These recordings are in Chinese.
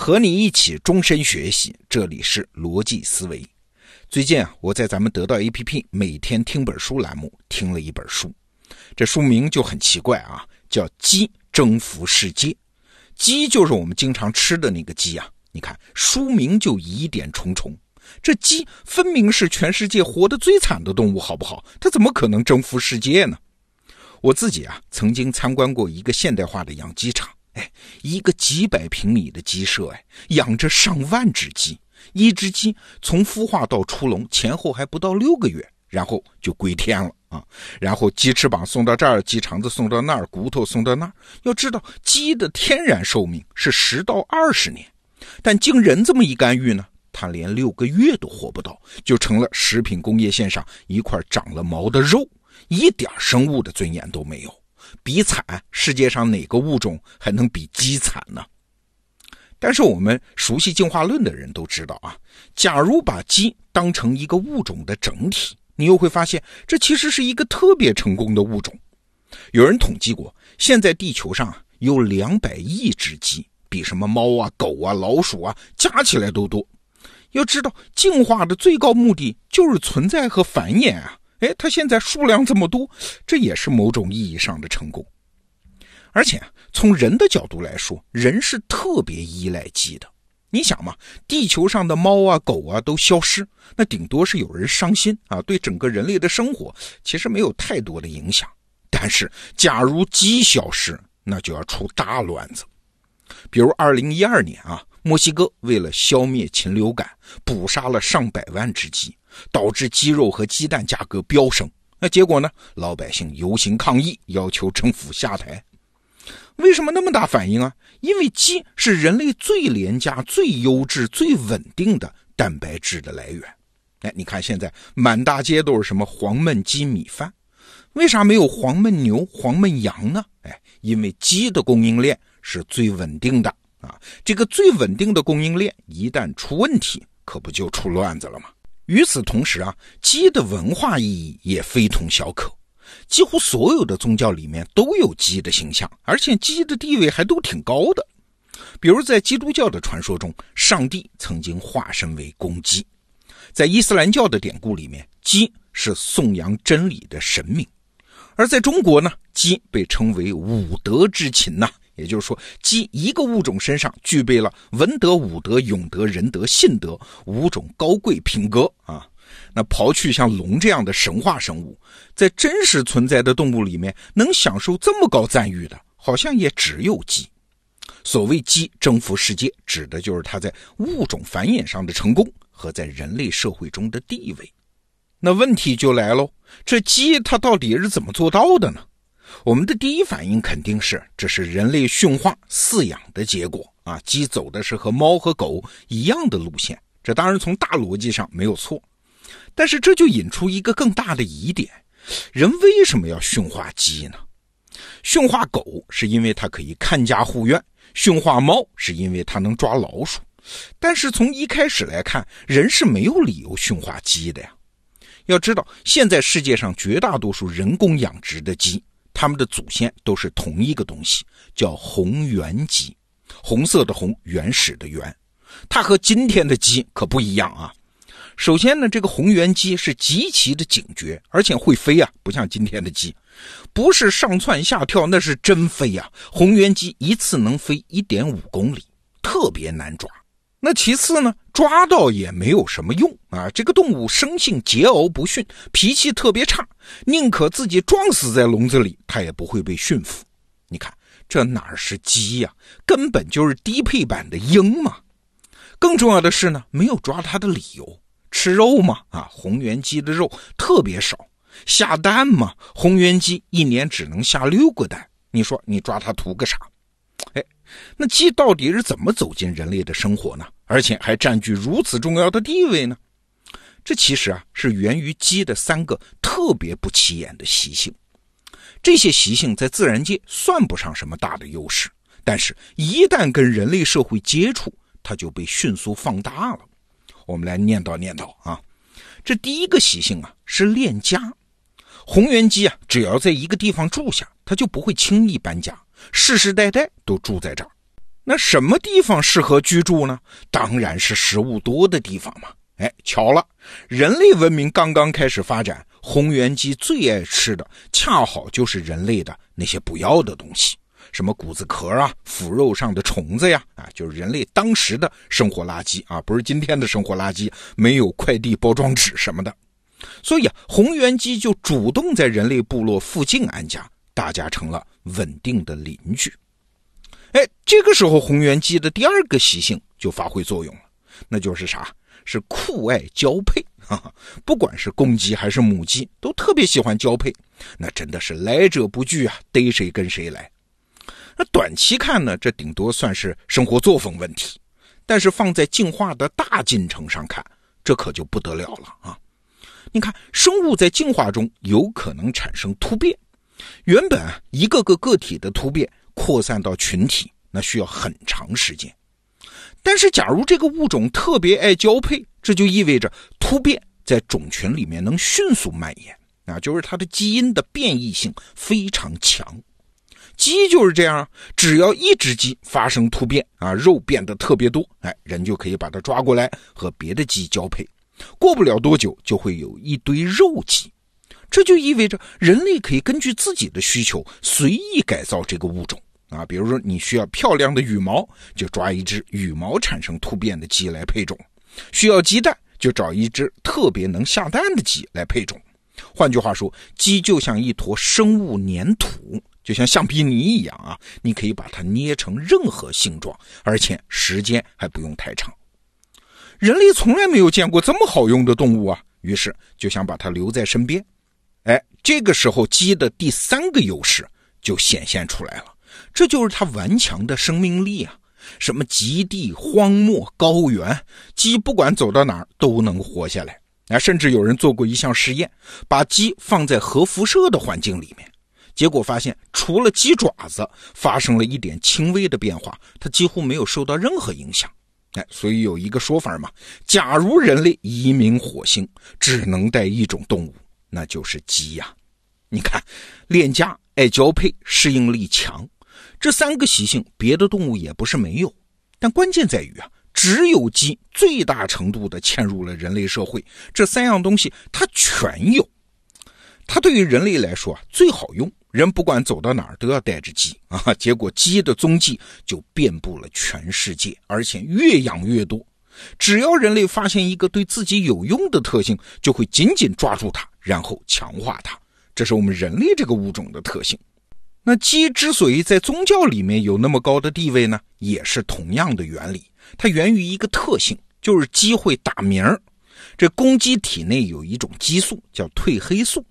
和你一起终身学习，这里是逻辑思维。最近啊，我在咱们得到 APP 每天听本书栏目听了一本书，这书名就很奇怪啊，叫《鸡征服世界》。鸡就是我们经常吃的那个鸡啊，你看书名就疑点重重。这鸡分明是全世界活得最惨的动物，好不好？它怎么可能征服世界呢？我自己啊，曾经参观过一个现代化的养鸡场。哎，一个几百平米的鸡舍，哎，养着上万只鸡，一只鸡从孵化到出笼前后还不到六个月，然后就归天了啊！然后鸡翅膀送到这儿，鸡肠子送到那儿，骨头送到那儿。要知道，鸡的天然寿命是十到二十年，但经人这么一干预呢，它连六个月都活不到，就成了食品工业线上一块长了毛的肉，一点生物的尊严都没有。比惨，世界上哪个物种还能比鸡惨呢？但是我们熟悉进化论的人都知道啊，假如把鸡当成一个物种的整体，你又会发现这其实是一个特别成功的物种。有人统计过，现在地球上有两百亿只鸡，比什么猫啊、狗啊、老鼠啊加起来都多。要知道，进化的最高目的就是存在和繁衍啊。哎，它现在数量这么多，这也是某种意义上的成功。而且从人的角度来说，人是特别依赖鸡的。你想嘛，地球上的猫啊、狗啊都消失，那顶多是有人伤心啊，对整个人类的生活其实没有太多的影响。但是，假如鸡消失，那就要出大乱子。比如二零一二年啊，墨西哥为了消灭禽流感，捕杀了上百万只鸡。导致鸡肉和鸡蛋价格飙升，那结果呢？老百姓游行抗议，要求政府下台。为什么那么大反应啊？因为鸡是人类最廉价、最优质、最稳定的蛋白质的来源。哎，你看现在满大街都是什么黄焖鸡米饭，为啥没有黄焖牛、黄焖羊呢？哎，因为鸡的供应链是最稳定的啊。这个最稳定的供应链一旦出问题，可不就出乱子了吗？与此同时啊，鸡的文化意义也非同小可。几乎所有的宗教里面都有鸡的形象，而且鸡的地位还都挺高的。比如在基督教的传说中，上帝曾经化身为公鸡；在伊斯兰教的典故里面，鸡是颂扬真理的神明；而在中国呢，鸡被称为五德之禽呐。也就是说，鸡一个物种身上具备了文德、武德、勇德、仁德、信德五种高贵品格啊。那刨去像龙这样的神话生物，在真实存在的动物里面，能享受这么高赞誉的，好像也只有鸡。所谓鸡征服世界，指的就是它在物种繁衍上的成功和在人类社会中的地位。那问题就来喽，这鸡它到底是怎么做到的呢？我们的第一反应肯定是，这是人类驯化饲养的结果啊！鸡走的是和猫和狗一样的路线，这当然从大逻辑上没有错。但是这就引出一个更大的疑点：人为什么要驯化鸡呢？驯化狗是因为它可以看家护院，驯化猫是因为它能抓老鼠。但是从一开始来看，人是没有理由驯化鸡的呀。要知道，现在世界上绝大多数人工养殖的鸡。他们的祖先都是同一个东西，叫红原鸡，红色的红，原始的原。它和今天的鸡可不一样啊。首先呢，这个红原鸡是极其的警觉，而且会飞啊，不像今天的鸡，不是上窜下跳，那是真飞呀。红原鸡一次能飞一点五公里，特别难抓。那其次呢，抓到也没有什么用啊！这个动物生性桀骜不驯，脾气特别差，宁可自己撞死在笼子里，它也不会被驯服。你看这哪是鸡呀，根本就是低配版的鹰嘛！更重要的是呢，没有抓它的理由，吃肉嘛啊！红原鸡的肉特别少，下蛋嘛，红原鸡一年只能下六个蛋，你说你抓它图个啥？哎。那鸡到底是怎么走进人类的生活呢？而且还占据如此重要的地位呢？这其实啊是源于鸡的三个特别不起眼的习性。这些习性在自然界算不上什么大的优势，但是一旦跟人类社会接触，它就被迅速放大了。我们来念叨念叨啊。这第一个习性啊是恋家。红原鸡啊，只要在一个地方住下，它就不会轻易搬家。世世代代都住在这儿，那什么地方适合居住呢？当然是食物多的地方嘛。哎，巧了，人类文明刚刚开始发展，红原鸡最爱吃的恰好就是人类的那些不要的东西，什么谷子壳啊、腐肉上的虫子呀，啊，就是人类当时的生活垃圾啊，不是今天的生活垃圾，没有快递包装纸什么的。所以啊，红原鸡就主动在人类部落附近安家，大家成了稳定的邻居。哎，这个时候红原鸡的第二个习性就发挥作用了，那就是啥？是酷爱交配。哈哈，不管是公鸡还是母鸡，都特别喜欢交配。那真的是来者不拒啊，逮谁跟谁来。那短期看呢，这顶多算是生活作风问题，但是放在进化的大进程上看，这可就不得了了啊！你看，生物在进化中有可能产生突变，原本一个个个体的突变扩散到群体，那需要很长时间。但是，假如这个物种特别爱交配，这就意味着突变在种群里面能迅速蔓延啊，就是它的基因的变异性非常强。鸡就是这样，只要一只鸡发生突变啊，肉变得特别多，哎，人就可以把它抓过来和别的鸡交配，过不了多久就会有一堆肉鸡。这就意味着人类可以根据自己的需求随意改造这个物种。啊，比如说你需要漂亮的羽毛，就抓一只羽毛产生突变的鸡来配种；需要鸡蛋，就找一只特别能下蛋的鸡来配种。换句话说，鸡就像一坨生物粘土，就像橡皮泥一样啊，你可以把它捏成任何形状，而且时间还不用太长。人类从来没有见过这么好用的动物啊，于是就想把它留在身边。哎，这个时候鸡的第三个优势就显现出来了。这就是它顽强的生命力啊！什么极地、荒漠、高原，鸡不管走到哪儿都能活下来。啊，甚至有人做过一项实验，把鸡放在核辐射的环境里面，结果发现，除了鸡爪子发生了一点轻微的变化，它几乎没有受到任何影响。哎，所以有一个说法嘛，假如人类移民火星，只能带一种动物，那就是鸡呀。你看，恋家、爱交配、适应力强。这三个习性，别的动物也不是没有，但关键在于啊，只有鸡最大程度的嵌入了人类社会。这三样东西它全有，它对于人类来说啊最好用，人不管走到哪儿都要带着鸡啊。结果鸡的踪迹就遍布了全世界，而且越养越多。只要人类发现一个对自己有用的特性，就会紧紧抓住它，然后强化它。这是我们人类这个物种的特性。那鸡之所以在宗教里面有那么高的地位呢，也是同样的原理。它源于一个特性，就是鸡会打鸣儿。这公鸡体内有一种激素叫褪黑素，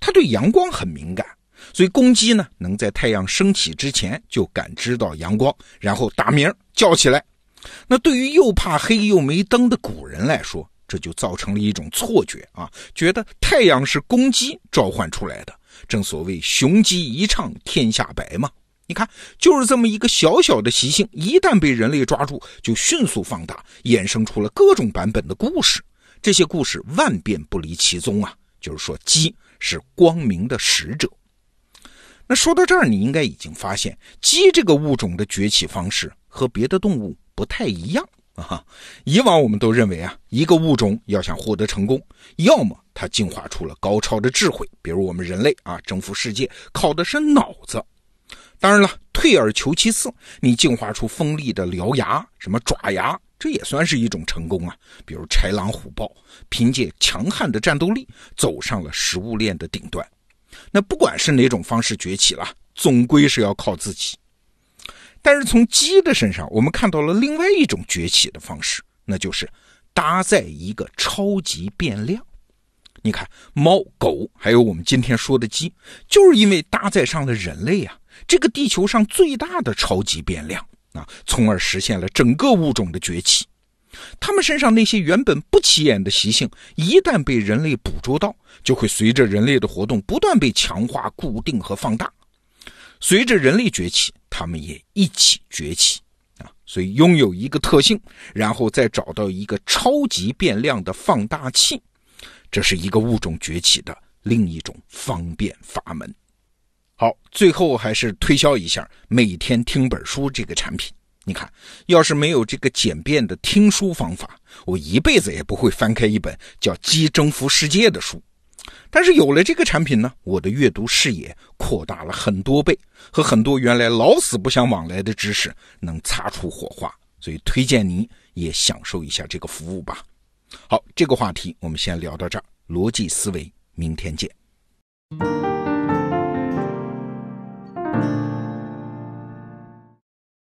它对阳光很敏感，所以公鸡呢能在太阳升起之前就感知到阳光，然后打鸣叫起来。那对于又怕黑又没灯的古人来说，这就造成了一种错觉啊，觉得太阳是公鸡召唤出来的。正所谓雄鸡一唱天下白嘛，你看，就是这么一个小小的习性，一旦被人类抓住，就迅速放大，衍生出了各种版本的故事。这些故事万变不离其宗啊，就是说鸡是光明的使者。那说到这儿，你应该已经发现，鸡这个物种的崛起方式和别的动物不太一样。啊，以往我们都认为啊，一个物种要想获得成功，要么它进化出了高超的智慧，比如我们人类啊，征服世界靠的是脑子。当然了，退而求其次，你进化出锋利的獠牙、什么爪牙，这也算是一种成功啊。比如豺狼虎豹，凭借强悍的战斗力走上了食物链的顶端。那不管是哪种方式崛起了，总归是要靠自己。但是从鸡的身上，我们看到了另外一种崛起的方式，那就是搭载一个超级变量。你看，猫、狗，还有我们今天说的鸡，就是因为搭载上了人类啊，这个地球上最大的超级变量啊，从而实现了整个物种的崛起。它们身上那些原本不起眼的习性，一旦被人类捕捉到，就会随着人类的活动不断被强化、固定和放大。随着人类崛起，他们也一起崛起啊！所以拥有一个特性，然后再找到一个超级变量的放大器，这是一个物种崛起的另一种方便法门。好，最后还是推销一下每天听本书这个产品。你看，要是没有这个简便的听书方法，我一辈子也不会翻开一本叫《鸡征服世界》的书。但是有了这个产品呢，我的阅读视野扩大了很多倍，和很多原来老死不相往来的知识能擦出火花。所以推荐你也享受一下这个服务吧。好，这个话题我们先聊到这儿。逻辑思维，明天见。